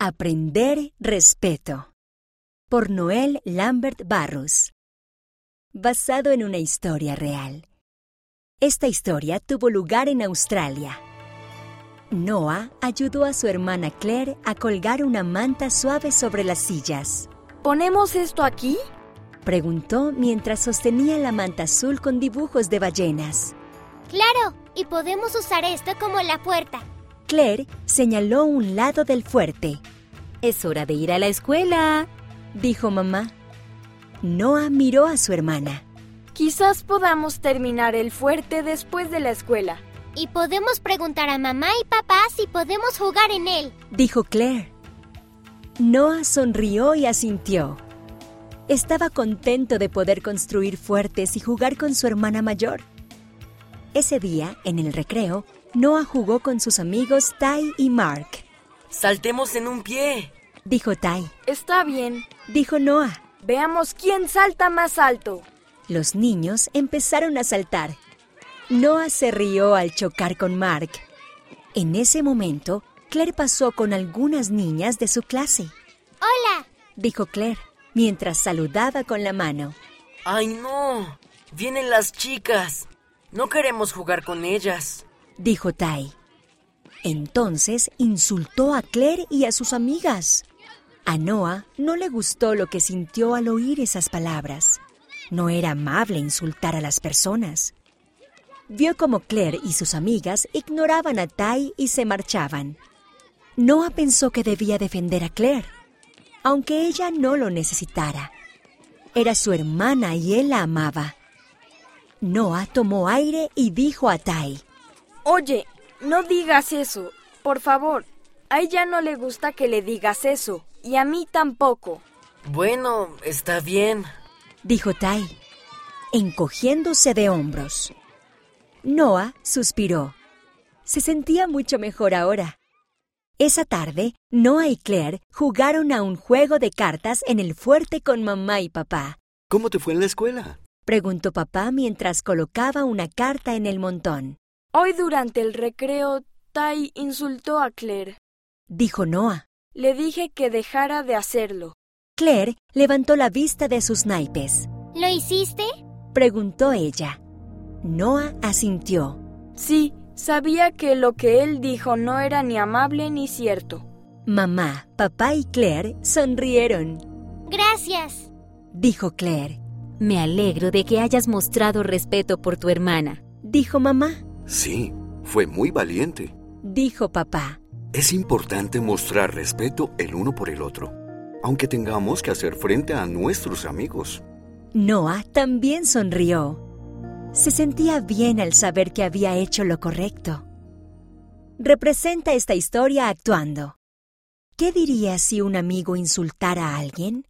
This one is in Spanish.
Aprender respeto. Por Noel Lambert Barros. Basado en una historia real. Esta historia tuvo lugar en Australia. Noah ayudó a su hermana Claire a colgar una manta suave sobre las sillas. ¿Ponemos esto aquí? Preguntó mientras sostenía la manta azul con dibujos de ballenas. Claro, y podemos usar esto como la puerta. Claire señaló un lado del fuerte. Es hora de ir a la escuela, dijo mamá. Noah miró a su hermana. Quizás podamos terminar el fuerte después de la escuela. Y podemos preguntar a mamá y papá si podemos jugar en él, dijo Claire. Noah sonrió y asintió. Estaba contento de poder construir fuertes y jugar con su hermana mayor. Ese día, en el recreo, Noah jugó con sus amigos Ty y Mark. Saltemos en un pie, dijo Ty. Está bien, dijo Noah. Veamos quién salta más alto. Los niños empezaron a saltar. Noah se rió al chocar con Mark. En ese momento, Claire pasó con algunas niñas de su clase. Hola, dijo Claire, mientras saludaba con la mano. ¡Ay, no! Vienen las chicas. No queremos jugar con ellas, dijo Tai. Entonces insultó a Claire y a sus amigas. A Noah no le gustó lo que sintió al oír esas palabras. No era amable insultar a las personas. Vio como Claire y sus amigas ignoraban a Tai y se marchaban. Noah pensó que debía defender a Claire, aunque ella no lo necesitara. Era su hermana y él la amaba. Noah tomó aire y dijo a Tai, Oye, no digas eso, por favor. A ella no le gusta que le digas eso, y a mí tampoco. Bueno, está bien, dijo Tai, encogiéndose de hombros. Noah suspiró. Se sentía mucho mejor ahora. Esa tarde, Noah y Claire jugaron a un juego de cartas en el fuerte con mamá y papá. ¿Cómo te fue en la escuela? preguntó papá mientras colocaba una carta en el montón. Hoy durante el recreo, Tai insultó a Claire. Dijo Noah. Le dije que dejara de hacerlo. Claire levantó la vista de sus naipes. ¿Lo hiciste? Preguntó ella. Noah asintió. Sí, sabía que lo que él dijo no era ni amable ni cierto. Mamá, papá y Claire sonrieron. Gracias, dijo Claire. Me alegro de que hayas mostrado respeto por tu hermana, dijo mamá. Sí, fue muy valiente, dijo papá. Es importante mostrar respeto el uno por el otro, aunque tengamos que hacer frente a nuestros amigos. Noah también sonrió. Se sentía bien al saber que había hecho lo correcto. Representa esta historia actuando. ¿Qué dirías si un amigo insultara a alguien?